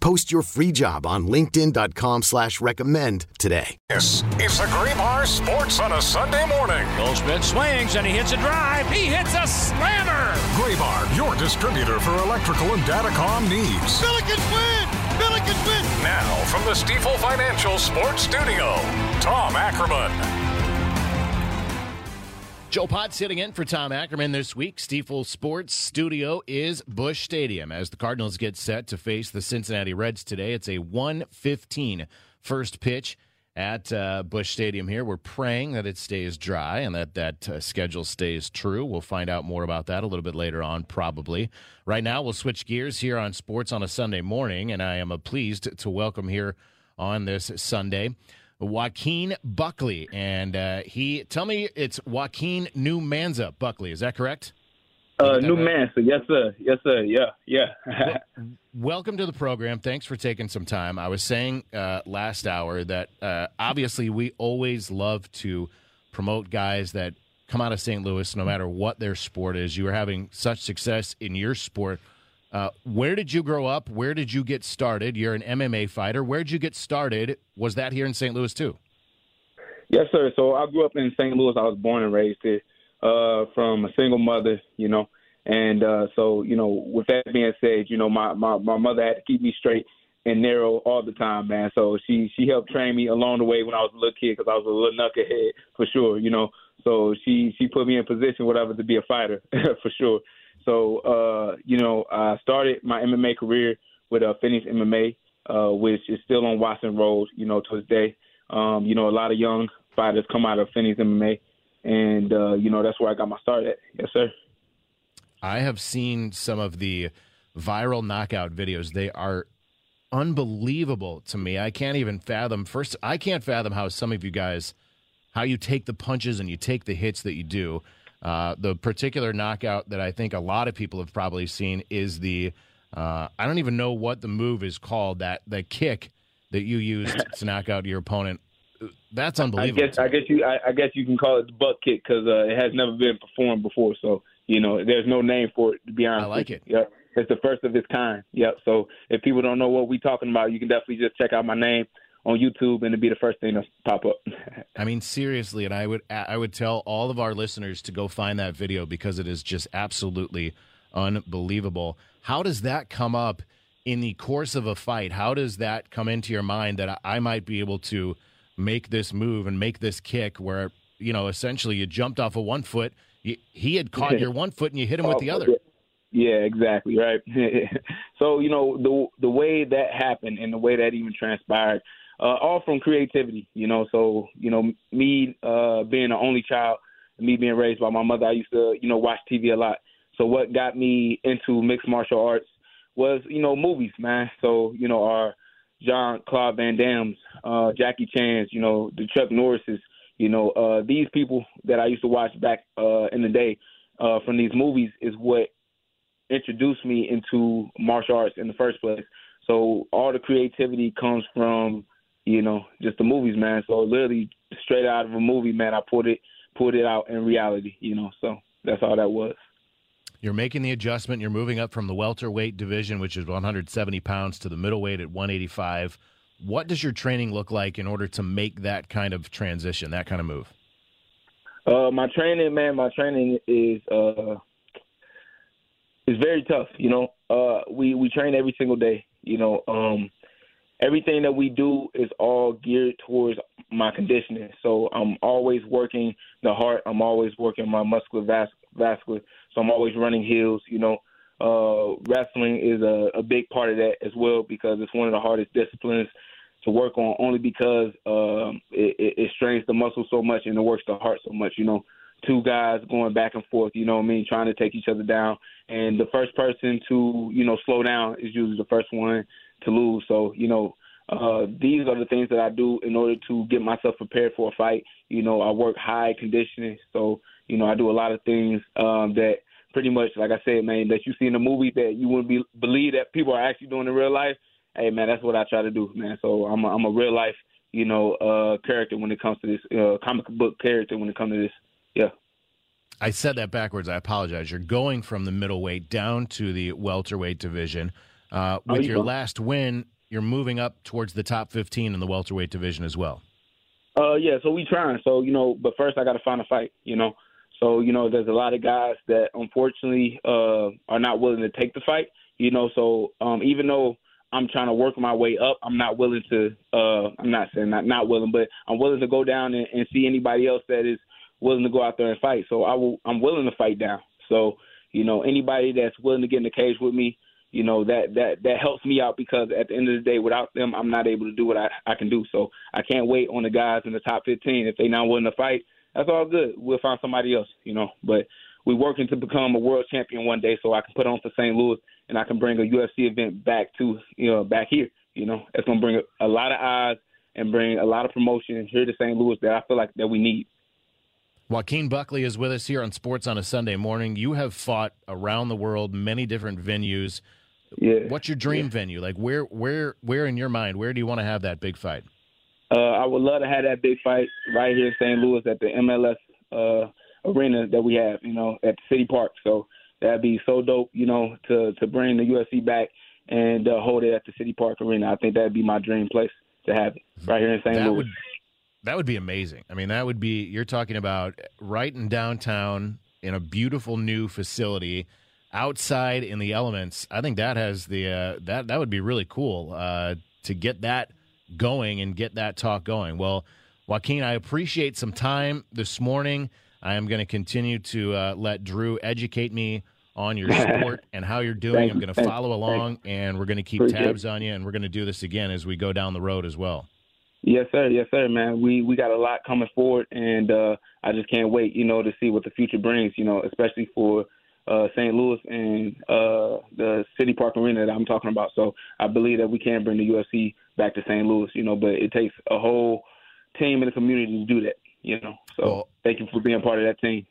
Post your free job on linkedin.com slash recommend today. This is the Graybar Sports on a Sunday morning. Goldschmidt swings and he hits a drive. He hits a slammer. Graybar, your distributor for electrical and datacom needs. Billikens win! Billikens win! Now, from the Stifel Financial Sports Studio, Tom Ackerman. Joe Pott sitting in for Tom Ackerman this week. Stifel Sports Studio is Busch Stadium as the Cardinals get set to face the Cincinnati Reds today. It's a 115 first pitch at uh, Busch Stadium here. We're praying that it stays dry and that that uh, schedule stays true. We'll find out more about that a little bit later on, probably. Right now, we'll switch gears here on Sports on a Sunday morning, and I am uh, pleased to welcome here on this Sunday Joaquin Buckley, and uh, he tell me it's Joaquin New Manza Buckley. Is that correct? Uh, New Manza, yes sir, yes sir, yeah, yeah. well, welcome to the program. Thanks for taking some time. I was saying uh, last hour that uh, obviously we always love to promote guys that come out of St. Louis, no matter what their sport is. You are having such success in your sport. Uh, where did you grow up? Where did you get started? You're an MMA fighter. Where did you get started? Was that here in St. Louis too? Yes, sir. So I grew up in St. Louis. I was born and raised here uh, from a single mother, you know. And uh, so, you know, with that being said, you know, my, my, my mother had to keep me straight and narrow all the time, man. So she she helped train me along the way when I was a little kid because I was a little knucklehead for sure, you know. So she she put me in position, whatever, to be a fighter for sure. So, uh, you know, I started my MMA career with uh, Finney's MMA, uh, which is still on Watson Road, you know, to this day. Um, you know, a lot of young fighters come out of Finney's MMA, and, uh, you know, that's where I got my start at. Yes, sir. I have seen some of the viral knockout videos. They are unbelievable to me. I can't even fathom. First, I can't fathom how some of you guys, how you take the punches and you take the hits that you do. Uh, the particular knockout that I think a lot of people have probably seen is the uh, I don't even know what the move is called that the kick that you used to knock out your opponent. That's unbelievable. I guess I guess you I, I guess you can call it the Buck kick because uh, it has never been performed before. So you know there's no name for it to be honest. I like it. Yep, it's the first of its kind. Yep. So if people don't know what we're talking about, you can definitely just check out my name on YouTube, and it'd be the first thing to pop up. I mean, seriously, and I would I would tell all of our listeners to go find that video because it is just absolutely unbelievable. How does that come up in the course of a fight? How does that come into your mind that I might be able to make this move and make this kick where you know essentially you jumped off of one foot, you, he had caught your one foot and you hit him with the oh, other. Yeah, exactly right. so you know the the way that happened and the way that even transpired uh, all from creativity, you know. So, you know, me uh, being the only child, me being raised by my mother, I used to, you know, watch TV a lot. So, what got me into mixed martial arts was, you know, movies, man. So, you know, our Jean Claude Van Damme's, uh, Jackie Chan's, you know, the Chuck Norris's, you know, uh, these people that I used to watch back uh, in the day uh, from these movies is what introduced me into martial arts in the first place. So all the creativity comes from you know, just the movies, man. So literally straight out of a movie, man, I put it put it out in reality, you know. So that's all that was. You're making the adjustment. You're moving up from the welterweight division, which is 170 pounds, to the middleweight at 185. What does your training look like in order to make that kind of transition, that kind of move? Uh, my training, man, my training is uh, is very tough. You know, uh, we we train every single day. You know, um, everything that we do is all geared towards my conditioning. So I'm always working the heart. I'm always working my muscular vas- vascular. So I'm always running hills. You know, uh, wrestling is a, a big part of that as well because it's one of the hardest disciplines to work on only because um, it, it, it strains the muscle so much and it works the heart so much. You know, two guys going back and forth. You know what I mean, trying to take each other down, and the first person to you know slow down is usually the first one to lose. So you know. Uh, these are the things that I do in order to get myself prepared for a fight. You know, I work high conditioning, so you know I do a lot of things um, that pretty much, like I said, man, that you see in the movie that you wouldn't be, believe that people are actually doing in real life hey man, that's what I try to do, man. So I'm a, I'm a real life, you know, uh, character when it comes to this uh, comic book character when it comes to this. Yeah. I said that backwards. I apologize. You're going from the middleweight down to the welterweight division. Uh, with your last win, you're moving up towards the top 15 in the welterweight division as well. Uh, yeah. So we trying. So you know, but first I got to find a fight. You know. So you know, there's a lot of guys that unfortunately uh, are not willing to take the fight. You know, so um, even though I'm trying to work my way up, I'm not willing to. Uh, I'm not saying not not willing, but I'm willing to go down and, and see anybody else that is willing to go out there and fight. So I will. I'm willing to fight down. So you know, anybody that's willing to get in the cage with me, you know that that that helps me out because at the end of the day, without them, I'm not able to do what I I can do. So I can't wait on the guys in the top 15 if they not willing to fight. That's all good. We'll find somebody else, you know. But we're working to become a world champion one day, so I can put on for St. Louis and I can bring a UFC event back to you know back here. You know, it's gonna bring a, a lot of eyes and bring a lot of promotion here to St. Louis that I feel like that we need. Joaquin Buckley is with us here on Sports on a Sunday morning. You have fought around the world, many different venues. Yeah. What's your dream venue? Like where, where, where in your mind? Where do you want to have that big fight? Uh, I would love to have that big fight right here in St. Louis at the MLS uh, arena that we have, you know, at the City Park. So that'd be so dope, you know, to to bring the UFC back and uh, hold it at the City Park arena. I think that'd be my dream place to have it right here in St. That Louis. would, that would be amazing. I mean, that would be. You're talking about right in downtown in a beautiful new facility, outside in the elements. I think that has the uh, that that would be really cool uh, to get that going and get that talk going. Well, Joaquin, I appreciate some time this morning. I am going to continue to uh, let Drew educate me on your sport and how you're doing. Thank I'm going to follow along, and we're going to keep Appreciate tabs on you, and we're going to do this again as we go down the road as well. Yes, sir. Yes, sir, man. We we got a lot coming forward, and uh, I just can't wait, you know, to see what the future brings. You know, especially for uh, St. Louis and uh, the City Park Arena that I'm talking about. So I believe that we can bring the UFC back to St. Louis. You know, but it takes a whole team in the community to do that. You know, so Well- thank you for being part of that team.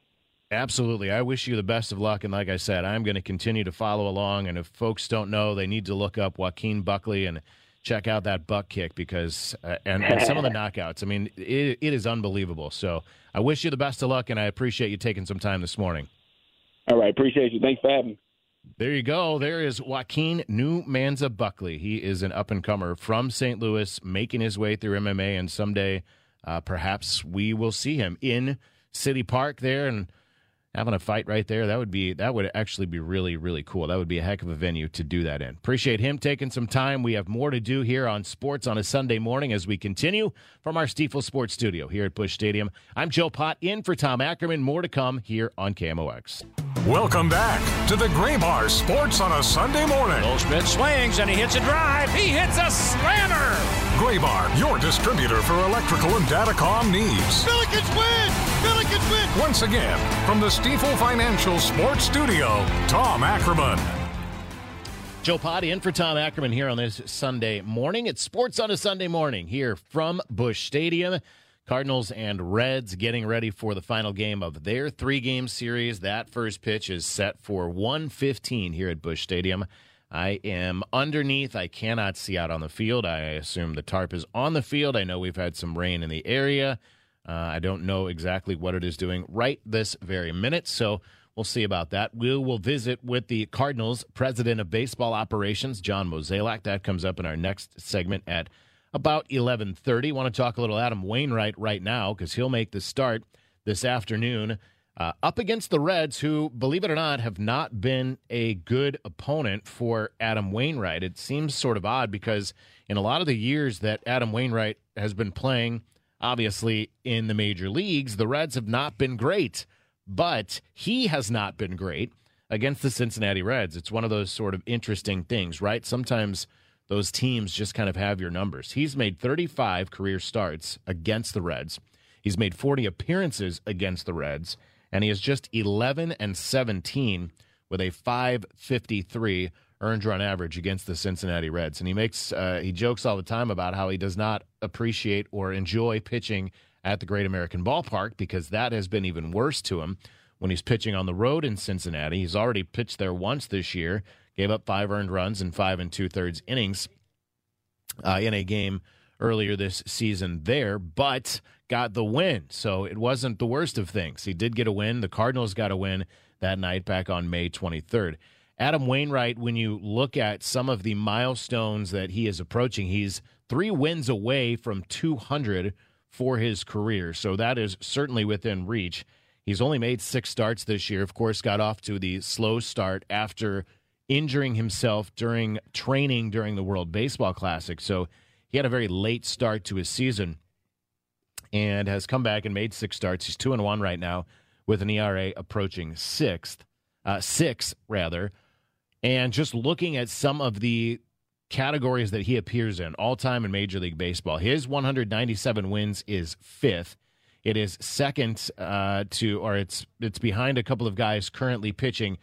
Absolutely. I wish you the best of luck. And like I said, I'm going to continue to follow along. And if folks don't know, they need to look up Joaquin Buckley and check out that buck kick because, uh, and, and some of the knockouts. I mean, it, it is unbelievable. So I wish you the best of luck. And I appreciate you taking some time this morning. All right, appreciate you. Thanks for having me. There you go. There is Joaquin New Manza Buckley. He is an up and comer from St. Louis, making his way through MMA, and someday uh, perhaps we will see him in City Park there and having a fight right there. That would be that would actually be really really cool. That would be a heck of a venue to do that in. Appreciate him taking some time. We have more to do here on Sports on a Sunday morning as we continue from our Stifel Sports Studio here at Busch Stadium. I'm Joe Pott in for Tom Ackerman. More to come here on KMOX. Welcome back to the Graybar Sports on a Sunday morning. Goldschmidt swings and he hits a drive. He hits a slammer. Graybar, your distributor for electrical and datacom needs. Billikens win! Billikens win! Once again, from the Stifel Financial Sports Studio, Tom Ackerman. Joe Potty in for Tom Ackerman here on this Sunday morning. It's Sports on a Sunday morning here from Busch Stadium. Cardinals and Reds getting ready for the final game of their three game series. That first pitch is set for 1:15 here at Busch Stadium. I am underneath. I cannot see out on the field. I assume the tarp is on the field. I know we've had some rain in the area. Uh, I don't know exactly what it is doing right this very minute, so we'll see about that. We will visit with the Cardinals president of baseball operations, John Mozeliak. That comes up in our next segment at about 11:30. Want to talk a little Adam Wainwright right now because he'll make the start this afternoon uh, up against the Reds, who, believe it or not, have not been a good opponent for Adam Wainwright. It seems sort of odd because in a lot of the years that Adam Wainwright has been playing obviously, in the major leagues, the Reds have not been great, but he has not been great against the Cincinnati Reds. It's one of those sort of interesting things, right? Sometimes those teams just kind of have your numbers. He's made 35 career starts against the Reds. He's made 40 appearances against the Reds, and he is just 11 and 17 with a 553 earned run average against the Cincinnati Reds. And he makes uh, he jokes all the time about how he does not appreciate or enjoy pitching at the Great American Ballpark because that has been even worse to him when he's pitching on the road in Cincinnati. He's already pitched there once this year, gave up five earned runs in five and two thirds innings uh, in a game earlier this season there, but got the win. So it wasn't the worst of things. He did get a win. The Cardinals got a win that night back on May 23rd. Adam Wainwright, when you look at some of the milestones that he is approaching, he's three wins away from 200 for his career. So that is certainly within reach. He's only made six starts this year. Of course, got off to the slow start after injuring himself during training during the World Baseball Classic. So he had a very late start to his season and has come back and made six starts. He's two and one right now with an ERA approaching sixth, uh, six rather. And just looking at some of the categories that he appears in all time in Major League Baseball, his 197 wins is fifth. It is second uh, to, or it's it's behind a couple of guys currently pitching.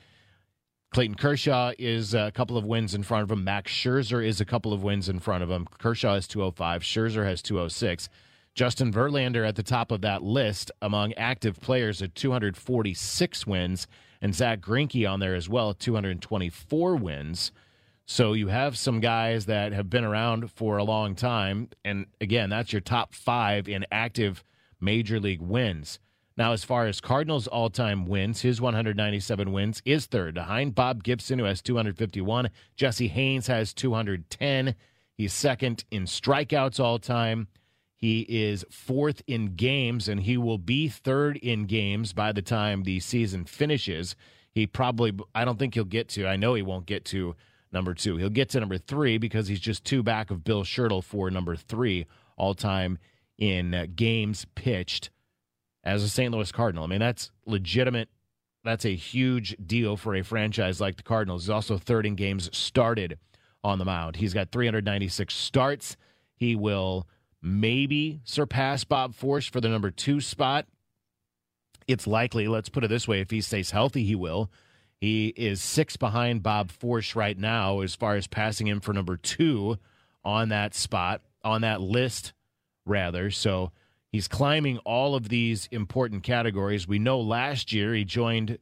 Clayton Kershaw is a couple of wins in front of him. Max Scherzer is a couple of wins in front of him. Kershaw has 205. Scherzer has 206. Justin Verlander at the top of that list among active players at 246 wins, and Zack Greinke on there as well, 224 wins. So you have some guys that have been around for a long time, and again, that's your top five in active major league wins. Now, as far as Cardinals' all time wins, his 197 wins is third, behind Bob Gibson, who has 251. Jesse Haines has 210. He's second in strikeouts all time. He is fourth in games, and he will be third in games by the time the season finishes. He probably, I don't think he'll get to, I know he won't get to number two. He'll get to number three because he's just two back of Bill Sherdel for number three all time in uh, games pitched as a St. Louis Cardinal. I mean, that's legitimate. That's a huge deal for a franchise like the Cardinals. He's also third in games started on the mound. He's got 396 starts. He will maybe surpass Bob Forsch for the number two spot. It's likely, let's put it this way, if he stays healthy, he will. He is six behind Bob Forsch right now as far as passing him for number two on that spot, on that list rather. So he's climbing all of these important categories. We know last year he joined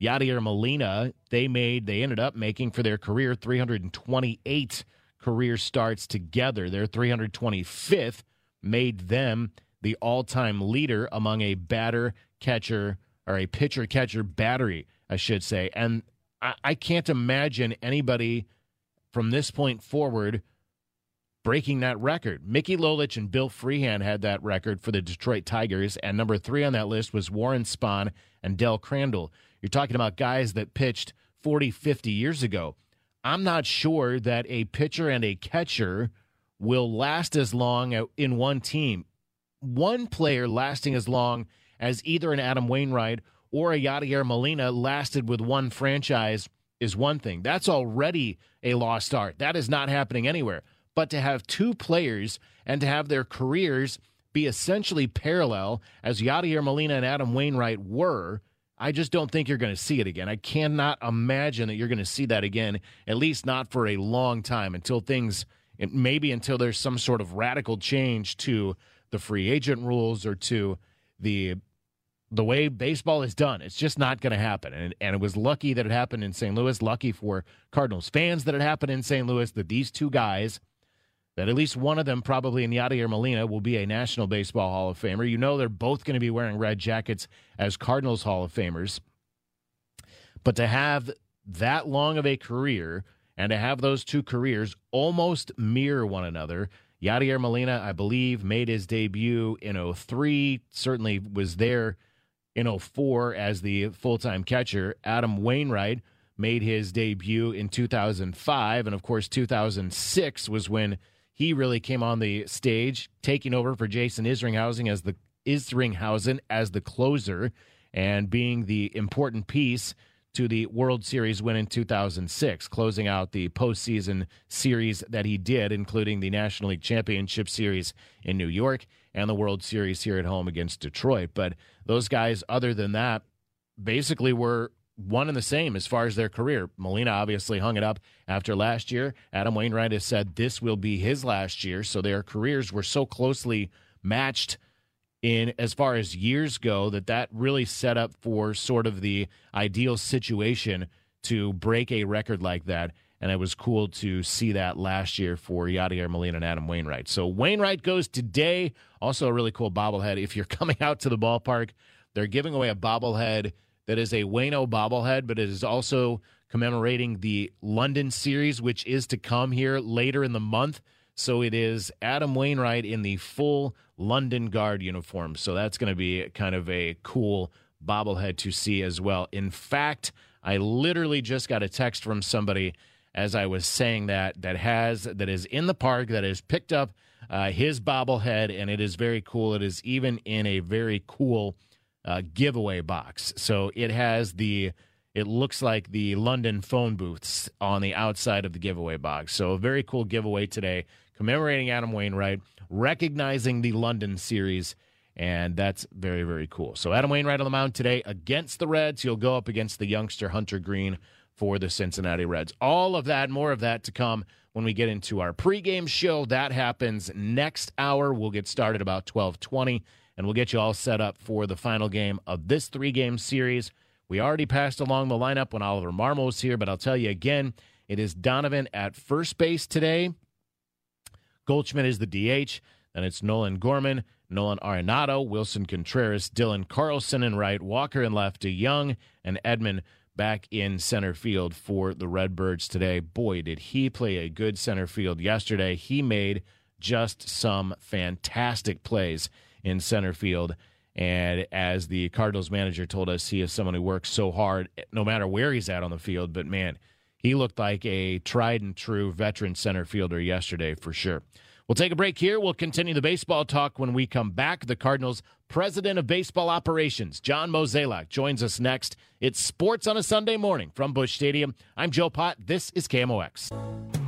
Yadier Molina. They made they ended up making for their career 328 career starts together. Their 325th made them the all-time leader among a batter catcher or a pitcher catcher battery, I should say. And I, I can't imagine anybody from this point forward breaking that record. Mickey Lolich and Bill Freehan had that record for the Detroit Tigers, and number three on that list was Warren Spahn and Del Crandall. You're talking about guys that pitched 40, 50 years ago. I'm not sure that a pitcher and a catcher will last as long in one team. One player lasting as long as either an Adam Wainwright or a Yadier Molina lasted with one franchise is one thing. That's already a lost art. That is not happening anywhere but to have two players and to have their careers be essentially parallel as Yadier Molina and Adam Wainwright were, I just don't think you're going to see it again. I cannot imagine that you're going to see that again, at least not for a long time until things, maybe until there's some sort of radical change to the free agent rules or to the the way baseball is done. It's just not going to happen. And, and it was lucky that it happened in St. Louis, lucky for Cardinals fans that it happened in St. Louis, that these two guys that at least one of them, probably in Yadier Molina, will be a National Baseball Hall of Famer. You know they're both going to be wearing red jackets as Cardinals Hall of Famers. But to have that long of a career and to have those two careers almost mirror one another, Yadier Molina, I believe, made his debut in 03, certainly was there in 04 as the full time catcher. Adam Wainwright made his debut in 2005. And of course, 2006 was when he really came on the stage, taking over for Jason Isringhausen as the Isringhausen as the closer and being the important piece to the World Series win in 2006, closing out the postseason series that he did, including the National League Championship Series in New York and the World Series here at home against Detroit. But those guys, other than that, basically were one and the same as far as their career. Molina obviously hung it up after last year. Adam Wainwright has said this will be his last year, so their careers were so closely matched in as far as years go that that really set up for sort of the ideal situation to break a record like that and it was cool to see that last year for Yadier Molina and Adam Wainwright. So Wainwright goes today. Also a really cool bobblehead. If you're coming out to the ballpark, they're giving away a bobblehead that is a Wayno bobblehead, but it is also commemorating the London series, which is to come here later in the month. So it is Adam Wainwright in the full London Guard uniform. So that's going to be kind of a cool bobblehead to see as well. In fact, I literally just got a text from somebody as I was saying that that has that is in the park that has picked up uh, his bobblehead and it is very cool. It is even in a very cool uh, giveaway box. So it has the it looks like the London phone booths on the outside of the giveaway box. So a very cool giveaway today commemorating Adam Wainwright, recognizing the London series. And that's very, very cool. So, Adam Wainwright on the mound today against the Reds. He'll go up against the youngster Hunter Greene for the Cincinnati Reds. All of that, more of that to come when we get into our pregame show. That happens next hour. We'll get started about 1220, and we'll get you all set up for the final game of this three-game series. We already passed along the lineup when Oliver Marmol was here, but I'll tell you again, it is Donovan at first base today. Goldschmidt is the DH. Then it's Nolan Gorman, Nolan Arenado, Willson Contreras, Dylan Carlson in right, Walker in left, DeJong, and Edman back in center field for the Redbirds today. Boy, did he play a good center field yesterday. He made just some fantastic plays in center field. And as the Cardinals manager told us, he is someone who works so hard no matter where he's at on the field. But man, he looked like a tried and true veteran center fielder yesterday for sure. We'll take a break here. We'll continue the baseball talk when we come back. The Cardinals president of baseball operations, John Mozeliak, joins us next. It's sports on a Sunday morning from Busch Stadium. I'm Joe Pott. This is KMOX.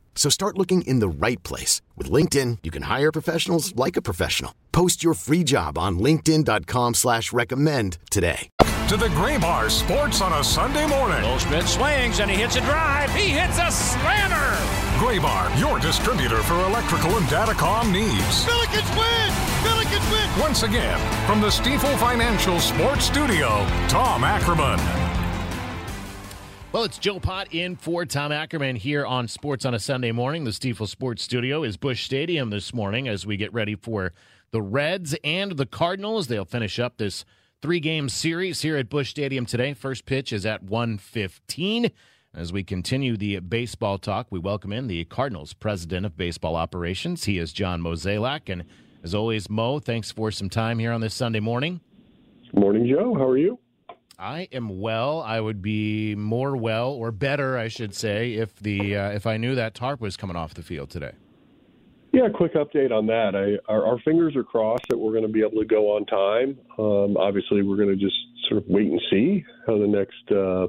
So start looking in the right place. With LinkedIn, you can hire professionals like a professional. Post your free job on linkedin.com slash recommend today. To the Graybar Sports on a Sunday morning. Goldschmidt swings and he hits a drive. He hits a slammer. Graybar, your distributor for electrical and datacom needs. Billikens win! Billikens win! Once again, from the Stifel Financial Sports Studio, Tom Ackerman. Well, it's Joe Pott in for Tom Ackerman here on Sports on a Sunday morning. The Stifel Sports Studio is Busch Stadium this morning as we get ready for the Reds and the Cardinals. They'll finish up this three-game series here at Busch Stadium today. First pitch is at 1:15 As we continue the baseball talk, we welcome in the Cardinals president of baseball operations. He is John Mozeliak. And as always, Mo, thanks for some time here on this Sunday morning. Morning, Joe. How are you? I am well. I would be more well or better, I should say, if the uh, if I knew that tarp was coming off the field today. Yeah, quick update on that. I, our, our fingers are crossed that we're going to be able to go on time. Um, obviously, we're going to just sort of wait and see how the next uh,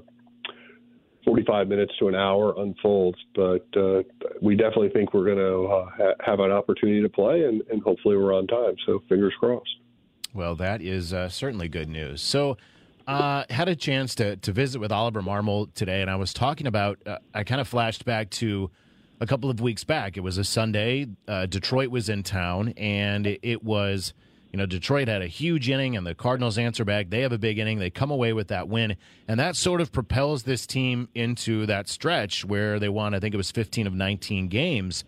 45 minutes to an hour unfolds. But uh, we definitely think we're going to uh, ha- have an opportunity to play, and, and, hopefully we're on time. So fingers crossed. Well, that is uh, certainly good news. So. Uh, had a chance to to visit with Oliver Marmol today, and I was talking about. Uh, I kind of flashed back to a couple of weeks back. It was a Sunday. Uh, Detroit was in town, and it, it, was, you know, Detroit had a huge inning, and the Cardinals answer back. They have a big inning. They come away with that win, and that sort of propels this team into that stretch where they won. I think it was 15 of 19 games.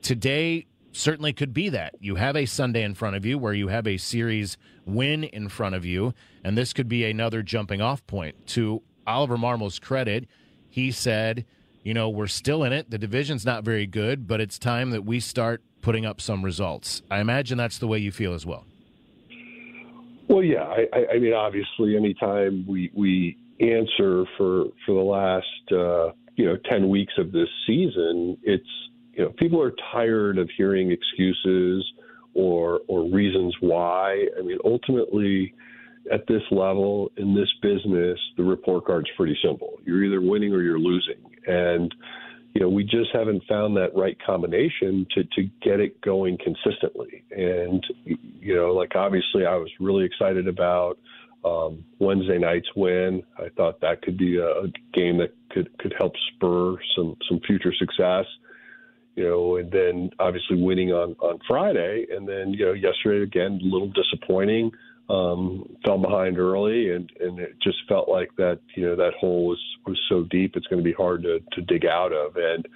Today certainly could be that. You have a Sunday in front of you where you have a series win in front of you, and this could be another jumping off point. To Oliver Marmol's credit, he said you know, we're still in it. The division's not very good, but it's time that we start putting up some results. I imagine that's the way you feel as well. Well, yeah. I, I mean, obviously, anytime we we answer for for the last uh, you know ten weeks of this season, it's you know people are tired of hearing excuses or or reasons why. I mean, ultimately, at this level in this business, the report card's pretty simple. You're either winning or you're losing and you know we just haven't found that right combination to to get it going consistently. And you know, like obviously, I was really excited about um, Wednesday night's win. I thought that could be a, game that could could help spur some some future success. You know, and then obviously winning on on Friday, and then you know yesterday again a little disappointing um, fell behind early, and and it just felt like that you know that hole was was so deep it's going to be hard to to dig out of. And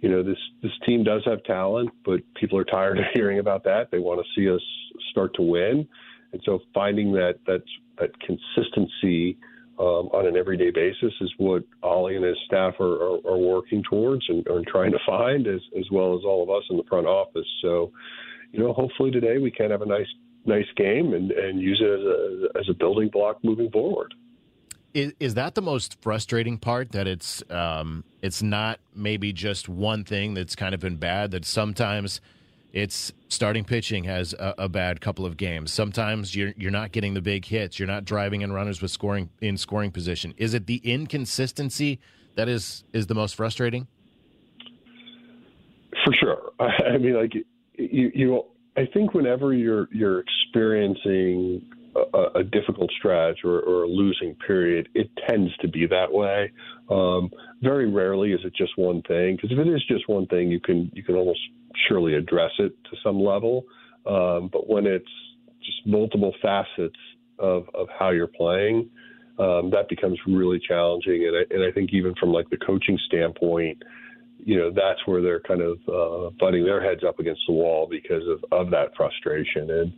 you know this this team does have talent, but people are tired of hearing about that. They want to see us start to win, and so finding that that that consistency. Um, on an everyday basis is what Ollie and his staff are, are, are working towards and are trying to find, as, as well as all of us in the front office. So, you know, hopefully today we can have a nice nice game and, and use it as a, as a building block moving forward. Is, is that the most frustrating part? That it's um, it's not maybe just one thing that's kind of been bad. That sometimes it's starting pitching has a, a, bad couple of games. Sometimes you're you're not getting the big hits. You're not driving in runners with scoring in scoring position. Is it the inconsistency that is is the most frustrating? For sure. I mean, like you you I think whenever you're you're experiencing a, a difficult stretch or, or, a losing period, it tends to be that way. Um, very rarely is it just one thing because if it is just one thing, you can you can almost surely address it to some level. Um, but when it's just multiple facets of of how you're playing, um, that becomes really challenging. And I, and I think even from like the coaching standpoint you know that's where they're kind of uh, butting their heads up against the wall because of, of that frustration and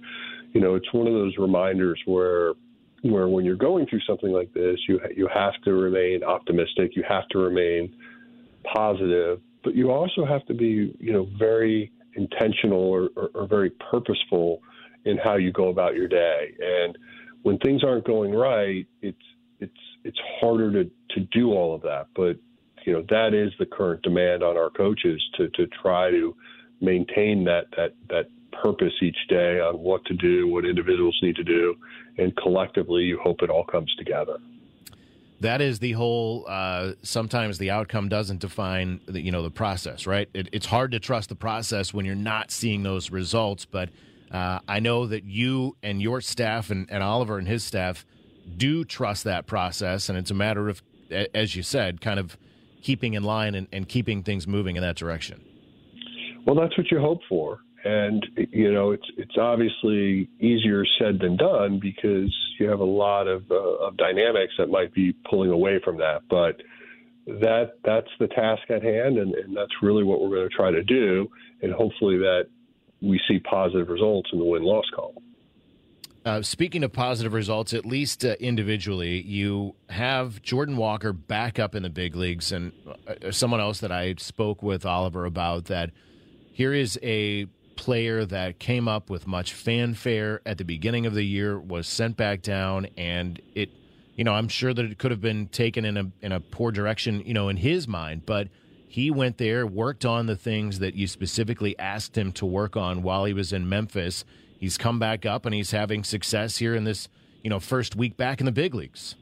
you know it's one of those reminders where where when you're going through something like this you you have to remain optimistic you have to remain positive but you also have to be you know very intentional or, or, or very purposeful in how you go about your day. And when things aren't going right it's it's it's harder to to do all of that. But you know that is the current demand on our coaches to to try to maintain that that that purpose each day on what to do, what individuals need to do, and collectively, you hope it all comes together. That is the whole. Uh, sometimes the outcome doesn't define the you know the process, right? It, it's hard to trust the process when you're not seeing those results. But uh, I know that you and your staff and, and Oliver and his staff do trust that process, and it's a matter of, as you said, kind of keeping in line and, and keeping things moving in that direction. Well, that's what you hope for. And you know, it's it's obviously easier said than done because you have a lot of, uh, of dynamics that might be pulling away from that. But that that's the task at hand, and, and that's really what we're going to try to do. And hopefully, that we see positive results in the win loss column. Uh, speaking of positive results, at least uh, individually, you have Jordan Walker back up in the big leagues, and uh, someone else that I spoke with Oliver about that. Here is a player that came up with much fanfare at the beginning of the year, was sent back down, and it, you know, I'm sure that it could have been taken in a in a poor direction, you know, in his mind, but he went there, worked on the things that you specifically asked him to work on while he was in Memphis he's come back up and he's having success here in this you know first week back in the big leagues.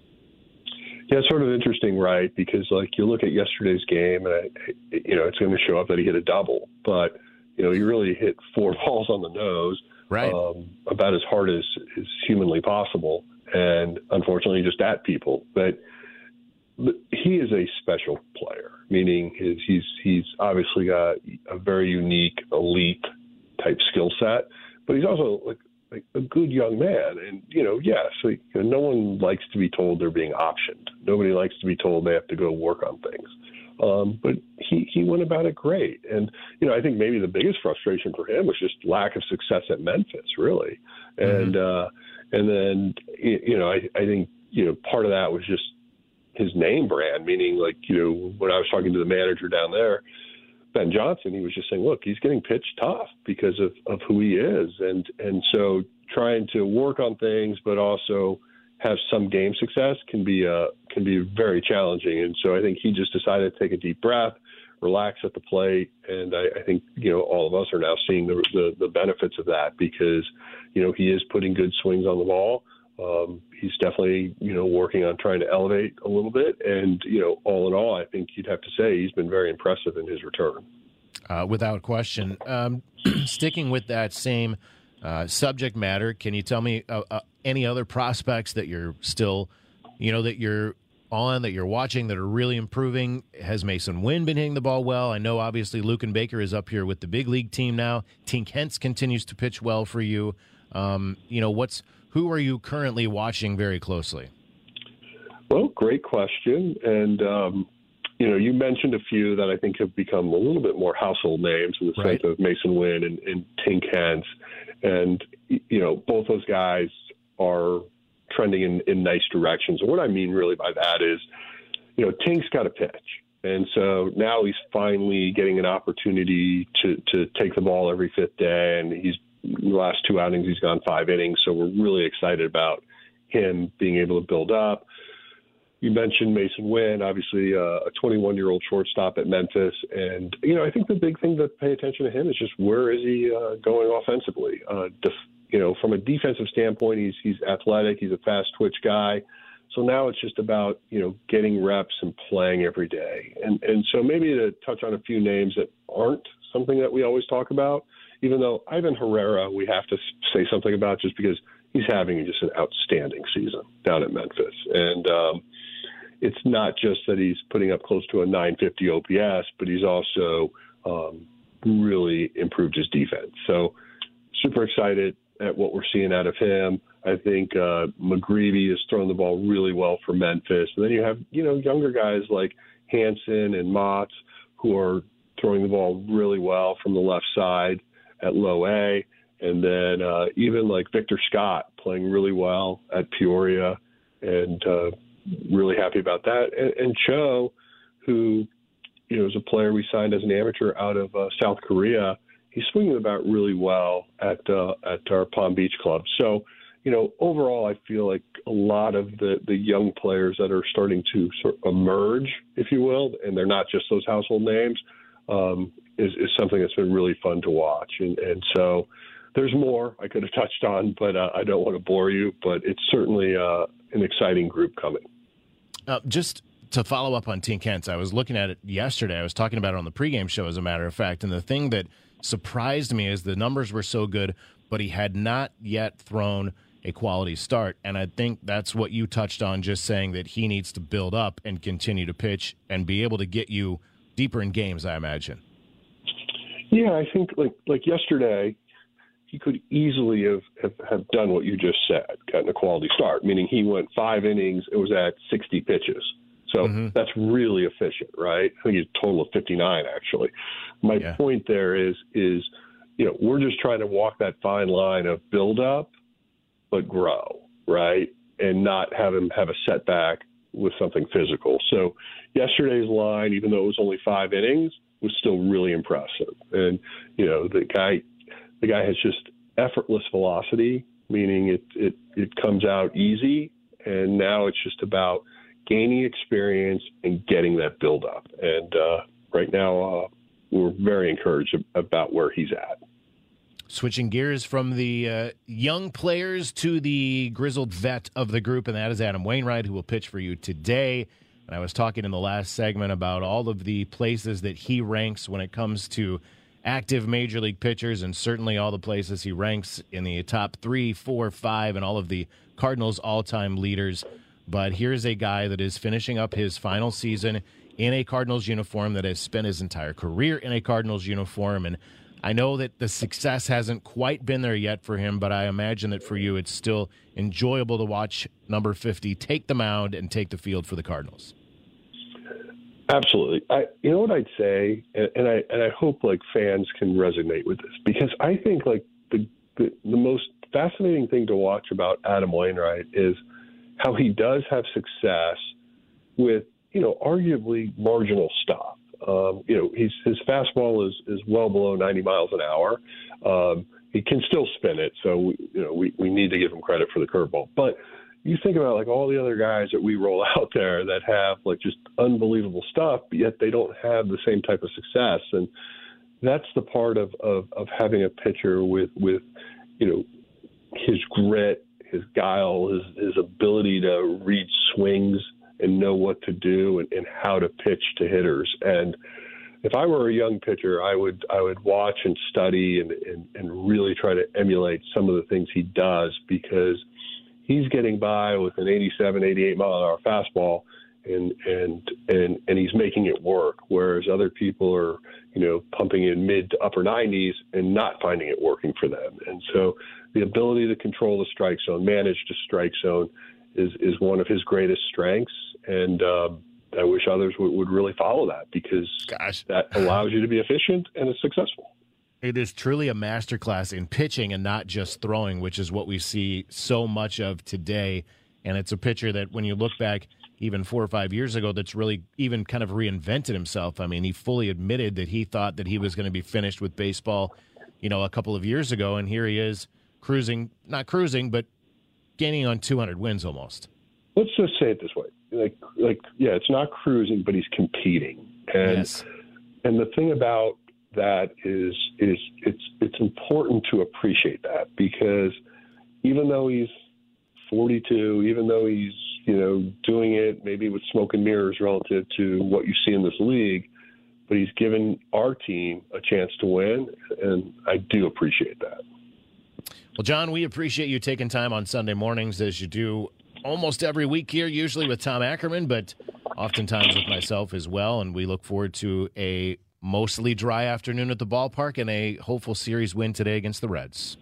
Yeah, it's sort of interesting, right? Because like you look at yesterday's game, and I, you know it's going to show up that he hit a double, but you know he really hit four balls on the nose, right? Um, about as hard as is humanly possible, and unfortunately just at people. But, but he is a special player, meaning his, he's he's obviously got a very unique, elite type skill set but he's also like, like a good young man. And you know, yes, yeah, so, you know, no one likes to be told they're being optioned. Nobody likes to be told they have to go work on things. Um, but he he went about it great, and you know, I think maybe the biggest frustration for him was just lack of success at Memphis, really. And mm-hmm. uh, and then you know, I I think you know part of that was just his name brand, meaning like you know when I was talking to the manager down there Ben Johnson, he was just saying, look, he's getting pitched tough because of, of who he is. And, and so trying to work on things, but also have some game success can be, uh, can be very challenging. And so I think he just decided to take a deep breath, relax at the plate. And I, I think, you know, all of us are now seeing the, the, the benefits of that because, you know, he is putting good swings on the ball. Um, he's definitely, you know, working on trying to elevate a little bit. And, you know, all in all, I think you'd have to say he's been very impressive in his return. Uh, without question. Um, sticking with that same uh, subject matter, can you tell me uh, uh, any other prospects that you're still, you know, that you're on, that you're watching, that are really improving? Has Masyn Winn been hitting the ball well? I know obviously Luken Baker is up here with the big league team now. Tink Hence continues to pitch well for you. Um, you know, what's who are you currently watching very closely? Well, great question. And, um, you know, you mentioned a few that I think have become a little bit more household names in the right. sense of Masyn Winn and, and Tink Hence. And, you know, both those guys are trending in, in nice directions. And what I mean really by that is, you know, Tink's got a pitch. And so now he's finally getting an opportunity to, to take the ball every fifth day, and he's the last two outings, he's gone five innings. So we're really excited about him being able to build up. You mentioned Masyn Winn, obviously uh, a 21 year old shortstop at Memphis. And, you know, I think the big thing to pay attention to him is just where is he uh, going offensively? Uh, def- you know, from a defensive standpoint, he's, he's athletic, he's a fast twitch guy. So now it's just about, you know, getting reps and playing every day. And, and so maybe to touch on a few names that aren't something that we always talk about even though Ivan Herrera, we have to say something about just because he's having just an outstanding season down at Memphis. And um, it's not just that he's putting up close to a 950 OPS, but he's also um, really improved his defense. So super excited at what we're seeing out of him. I think uh, McGreevy has thrown the ball really well for Memphis. And then you have, you know, younger guys like Hansen and Mautz who are throwing the ball really well from the left side at low A, and then uh, even like Victor Scott playing really well at Peoria, and uh, really happy about that. And, and Cho, who you know is a player we signed as an amateur out of uh, South Korea, he's swinging about really well at uh, at our Palm Beach club. So. You know, overall, I feel like a lot of the, the young players that are starting to sort of emerge, if you will, and they're not just those household names, um, is, is something that's been really fun to watch. And, and so there's more I could have touched on, but uh, I don't want to bore you. But it's certainly uh, an exciting group coming. Uh, just to follow up on Tink Hence, I was looking at it yesterday. I was talking about it on the pregame show, as a matter of fact. And the thing that surprised me is the numbers were so good, but he had not yet thrown a quality start. And I think that's what you touched on, just saying that he needs to build up and continue to pitch and be able to get you deeper in games, I imagine. Yeah, I think like like yesterday, he could easily have, have, have done what you just said, gotten a quality start, meaning he went five innings, it was at 60 pitches. So mm-hmm. that's really efficient, right? I think he's a total of 59, actually. My yeah. point there is, is, you know, we're just trying to walk that fine line of build up but grow, right? And not have him have a setback with something physical. So yesterday's line, even though it was only five innings, was still really impressive. And you know, the guy, the guy has just effortless velocity, meaning it it it comes out easy, and now it's just about gaining experience and getting that build up. And uh, right now, uh, we're very encouraged about where he's at. Switching gears from the uh, young players to the grizzled vet of the group, and that is Adam Wainwright, who will pitch for you today. And I was talking in the last segment about all of the places that he ranks when it comes to active major league pitchers, and certainly all the places he ranks in the top three, four, five, and all of the Cardinals' all time leaders. But here's a guy that is finishing up his final season in a Cardinals uniform that has spent his entire career in a Cardinals uniform. And I know that the success hasn't quite been there yet for him, but I imagine that for you, it's still enjoyable to watch number 50 take the mound and take the field for the Cardinals. Absolutely. I, you know what I'd say, and, and I and I hope like fans can resonate with this because I think like the, the the most fascinating thing to watch about Adam Wainwright is how he does have success with you know arguably marginal stuff. Um, you know, he's, his fastball is is well below 90 miles an hour. Um, he can still spin it, so we, you know we we need to give him credit for the curveball. But you think about like all the other guys that we roll out there that have like just unbelievable stuff, yet they don't have the same type of success, and that's the part of of, of having a pitcher with with you know his grit, his guile, his his ability to read swings and know what to do and, and how to pitch to hitters. And if I were a young pitcher, I would I would watch and study and, and, and really try to emulate some of the things he does because he's getting by with an 87, 88 mile an hour fastball and and and and he's making it work whereas other people are you know pumping in mid to upper 90s and not finding it working for them and so the ability to control the strike zone manage the strike zone is is one of his greatest strengths and um, I wish others would, would really follow that because Gosh. that allows you to be efficient and successful. It is truly a masterclass in pitching and not just throwing, which is what we see so much of today. And it's a pitcher that, when you look back even four or five years ago, that's really even kind of reinvented himself. I mean, he fully admitted that he thought that he was going to be finished with baseball, you know, a couple of years ago, and here he is cruising, not cruising, but gaining on 200 wins almost. Let's just say it this way: like, like, yeah, it's not cruising, but he's competing, and Yes. and the thing about that is is it's it's important to appreciate that because even though he's 42, even though he's you know doing it maybe with smoke and mirrors relative to what you see in this league, but he's given our team a chance to win, and I do appreciate that. Well, John, we appreciate you taking time on Sunday mornings as you do almost every week here, usually with Tom Ackerman, but oftentimes with myself as well. And we look forward to a mostly dry afternoon at the ballpark and a hopeful series win today against the Reds.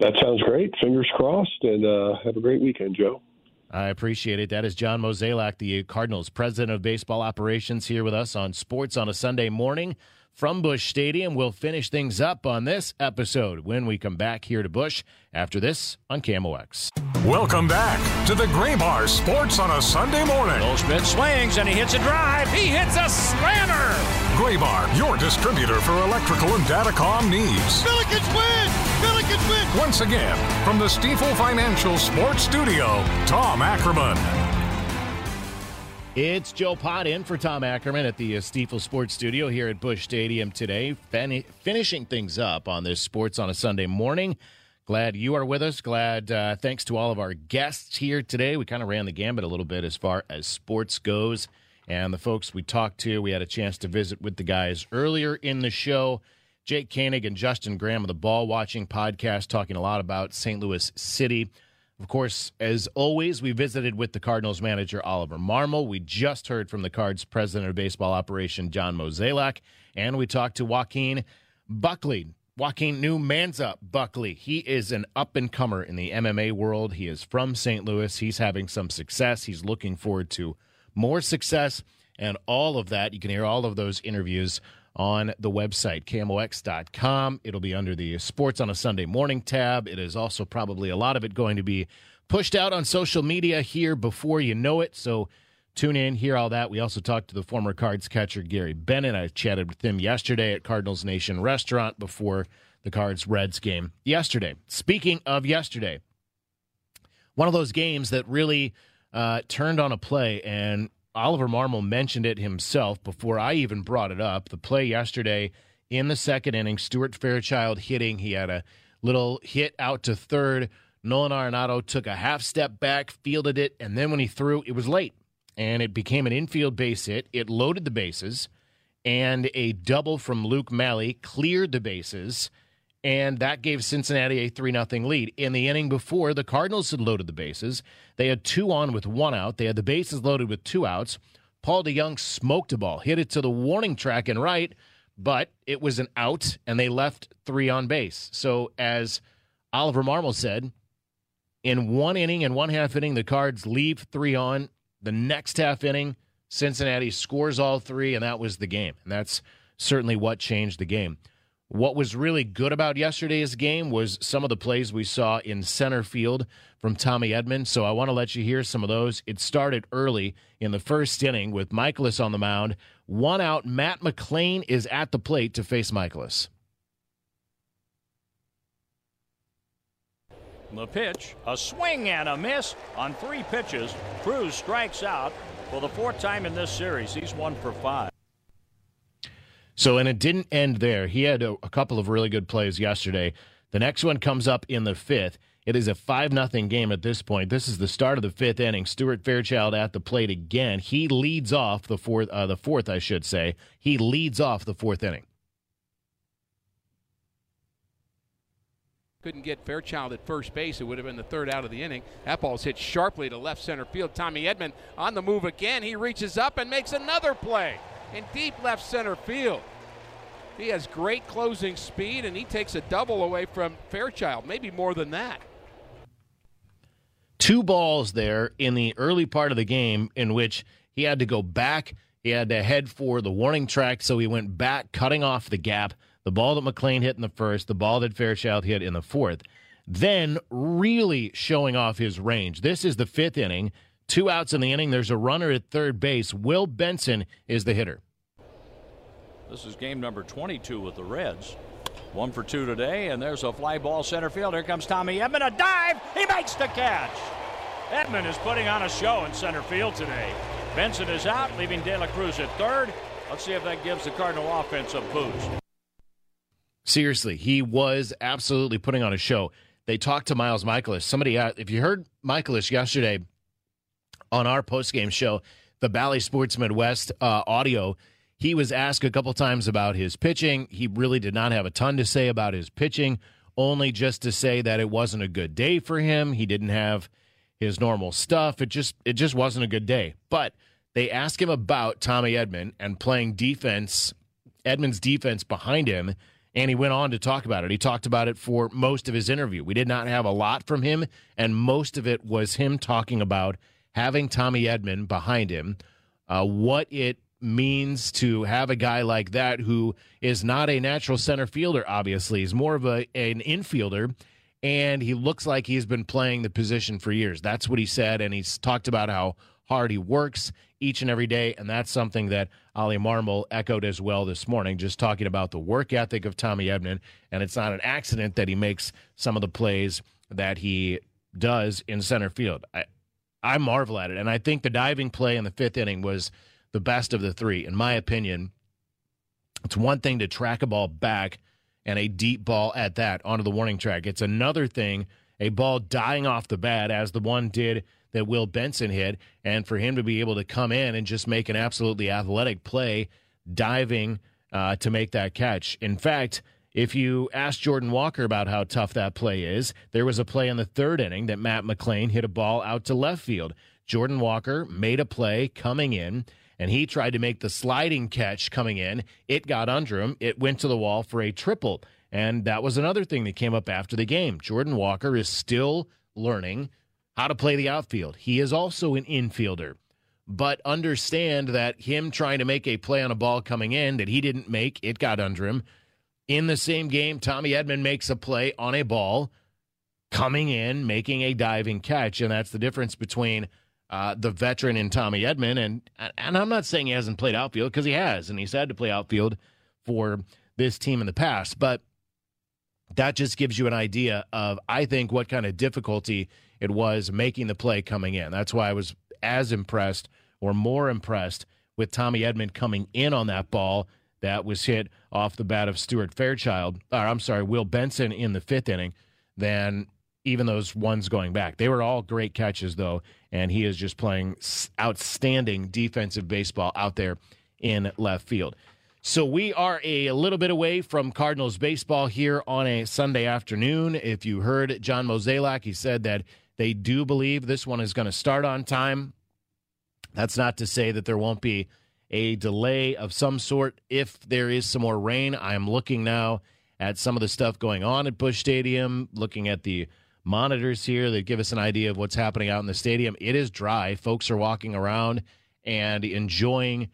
That sounds great. Fingers crossed, and uh, have a great weekend, Joe. I appreciate it. That is John Mozeliak, the Cardinals president of baseball operations, here with us on Sports on a Sunday morning from Busch Stadium. We'll finish things up on this episode when we come back here to Busch after this on KMOX. Welcome back to the Graybar Sports on a Sunday morning. Goldschmidt swings and he hits a drive. He hits a slammer. Graybar, your distributor for electrical and datacom needs. Billikens win! Billikens win! Once again, from the Stifel Financial Sports Studio, Tom Ackerman. It's Joe Pott in for Tom Ackerman at the uh, Stifel Sports Studio here at Busch Stadium today, fin- finishing things up on this Sports on a Sunday morning. Glad you are with us. Glad, uh, thanks to all of our guests here today. We kind of ran the gambit a little bit as far as sports goes. And the folks we talked to, we had a chance to visit with the guys earlier in the show. Jake Koenig and Justin Graham of the Ball Watching podcast talking a lot about St. Louis City. Of course, as always, we visited with the Cardinals manager, Oliver Marmol. We just heard from the Cards president of baseball operation, John Mozeliak. And we talked to Joaquin Buckley. Joaquin New Manza Buckley. He is an up and comer in the MMA world. He is from St. Louis. He's having some success. He's looking forward to more success and all of that. You can hear all of those interviews on the website, KMOX.com. It'll be under the Sports on a Sunday Morning tab. It is also probably a lot of it going to be pushed out on social media here before you know it. So tune in, hear all that. We also talked to the former Cards catcher, Gary Bennett. I chatted with him yesterday at Cardinals Nation Restaurant before the Cards Reds game yesterday. Speaking of yesterday, one of those games that really uh, turned on a play, and Oliver Marmol mentioned it himself before I even brought it up. The play yesterday in the second inning, Stuart Fairchild hitting. He had a little hit out to third. Nolan Arenado took a half step back, fielded it, and then when he threw, it was late. And it became an infield base hit. It loaded the bases, and a double from Luke Maile cleared the bases and that gave Cincinnati a 3 0 lead. In the inning before, the Cardinals had loaded the bases. They had two on with one out. They had the bases loaded with two outs. Paul DeJong smoked a ball, hit it to the warning track and right, but it was an out, and they left three on base. So, as Oliver Marmol said, in one inning and one half inning, the Cards leave three on. The next half inning, Cincinnati scores all three, and that was the game. And that's certainly what changed the game. What was really good about yesterday's game was some of the plays we saw in center field from Tommy Edman. So I want to let you hear some of those. It started early in the first inning with Mikolas on the mound. One out, Matt McLain is at the plate to face Mikolas. The pitch, a swing and a miss on three pitches. Cruz strikes out for the fourth time in this series. He's one for five. So, and it didn't end there. He had a, a, couple of really good plays yesterday. The next one comes up in the fifth. It is a 5 nothing game at this point. This is the start of the fifth inning. Stuart Fairchild at the plate again. He leads off the fourth, uh, the fourth, I should say. He leads off the fourth inning. couldn't get Fairchild at first base. It would have been the third out of the inning. That ball's hit sharply to left center field. Tommy Edman on the move again. He reaches up and makes another play in deep left center field. He has great closing speed and he takes a double away from Fairchild, maybe more than that. Two balls there in the early part of the game in which he had to go back. He had to head for the warning track, so he went back, cutting off the gap. The ball that McLain hit in the first, the ball that Fairchild hit in the fourth. Then really showing off his range. This is the fifth inning. Two outs in the inning. There's a runner at third base. Will Benson is the hitter. This is game number 22 with the Reds. One for two today, and there's a fly ball center field. Here comes Tommy Edman. A dive. He makes the catch. Edman is putting on a show in center field today. Benson is out, leaving De La Cruz at third. Let's see if that gives the Cardinal offense a boost. Seriously, he was absolutely putting on a show. They talked to Miles Mikolas. Somebody, uh, if you heard Mikolas yesterday on our post-game show, the Bally Sports Midwest uh, audio, he was asked a couple times about his pitching. He really did not have a ton to say about his pitching, only just to say that it wasn't a good day for him. He didn't have his normal stuff. It just it just wasn't a good day. But they asked him about Tommy Edman and playing defense, Edman's defense behind him, and he went on to talk about it. He talked about it for most of his interview. We did not have a lot from him, and most of it was him talking about having Tommy Edman behind him, uh, what it means to have a guy like that who is not a natural center fielder, obviously. He's more of a, an infielder, and he looks like he's been playing the position for years. That's what he said, and he's talked about how hard he works each and every day, and that's something that Oli Marmol echoed as well this morning, just talking about the work ethic of Tommy Edman, and it's not an accident that he makes some of the plays that he does in center field. I, I marvel at it. And I think the diving play in the fifth inning was the best of the three, in my opinion. It's one thing to track a ball back and a deep ball at that onto the warning track. It's another thing, a ball dying off the bat, as the one did that Will Benson hit, and for him to be able to come in and just make an absolutely athletic play, diving uh, to make that catch. In fact, if you ask Jordan Walker about how tough that play is, there was a play in the third inning that Matt McLain hit a ball out to left field. Jordan Walker made a play coming in, and he tried to make the sliding catch coming in. It got under him. It went to the wall for a triple. And that was another thing that came up after the game. Jordan Walker is still learning how to play the outfield. He is also an infielder. but understand that him trying to make a play on a ball coming in that he didn't make, it got under him. In the same game, Tommy Edman makes a play on a ball coming in, making a diving catch, and that's the difference between uh, the veteran in Tommy Edman. and and I'm not saying he hasn't played outfield because he has, and he's had to play outfield for this team in the past, but that just gives you an idea of I think what kind of difficulty it was making the play coming in. That's why I was as impressed or more impressed with Tommy Edman coming in on that ball that was hit off the bat of Stuart Fairchild, or I'm sorry, Will Benson in the fifth inning than even those ones going back. They were all great catches, though, and he is just playing outstanding defensive baseball out there in left field. So we are a little bit away from Cardinals baseball here on a Sunday afternoon. If you heard John Mozeliak, he said that they do believe this one is going to start on time. That's not to say that there won't be a delay of some sort if there is some more rain. I am looking now at some of the stuff going on at Busch Stadium, looking at the monitors here that give us an idea of what's happening out in the stadium. It is dry. Folks are walking around and enjoying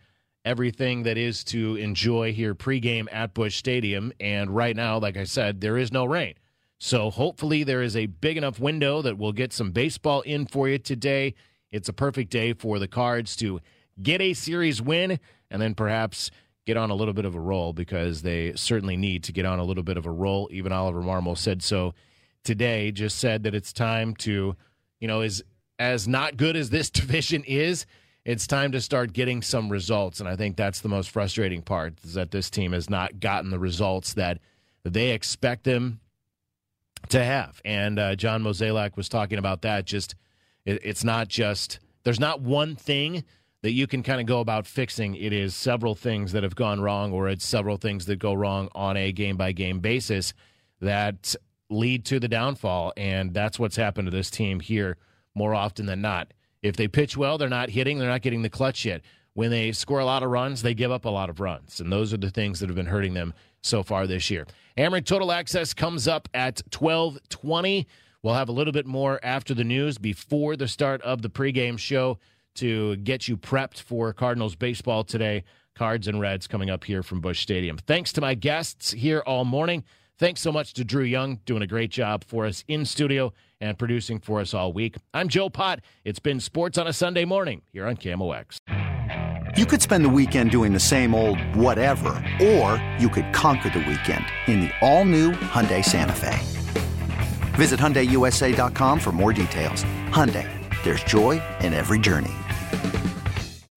everything that is to enjoy here pregame at Busch Stadium. And right now, like I said, there is no rain. So hopefully there is a big enough window that we'll get some baseball in for you today. It's a perfect day for the Cards to get a series win and then perhaps get on a little bit of a roll because they certainly need to get on a little bit of a roll. Even Oliver Marmol said so today, just said that it's time to, you know, is as not good as this division is, it's time to start getting some results. And I think that's the most frustrating part is that this team has not gotten the results that they expect them to have. And uh, John Mozeliak was talking about that. Just it, it's not just there's not one thing that you can kind of go about fixing. It is several things that have gone wrong, or it's several things that go wrong on a game by game basis that lead to the downfall. And that's what's happened to this team here more often than not. If they pitch well, they're not hitting, they're not getting the clutch yet. When they score a lot of runs, they give up a lot of runs. And those are the things that have been hurting them so far this year. Ameren Total Access comes up at 1220. We'll have a little bit more after the news before the start of the pregame show to get you prepped for Cardinals baseball today. Cards and Reds coming up here from Busch Stadium. Thanks to my guests here all morning. Thanks so much to Drew Young, doing a great job for us in studio and producing for us all week. I'm Joe Pott. It's been Sports on a Sunday morning here on KMOX. You could spend the weekend doing the same old whatever, or you could conquer the weekend in the all-new Hyundai Santa Fe. Visit HyundaiUSA.com for more details. Hyundai, there's joy in every journey.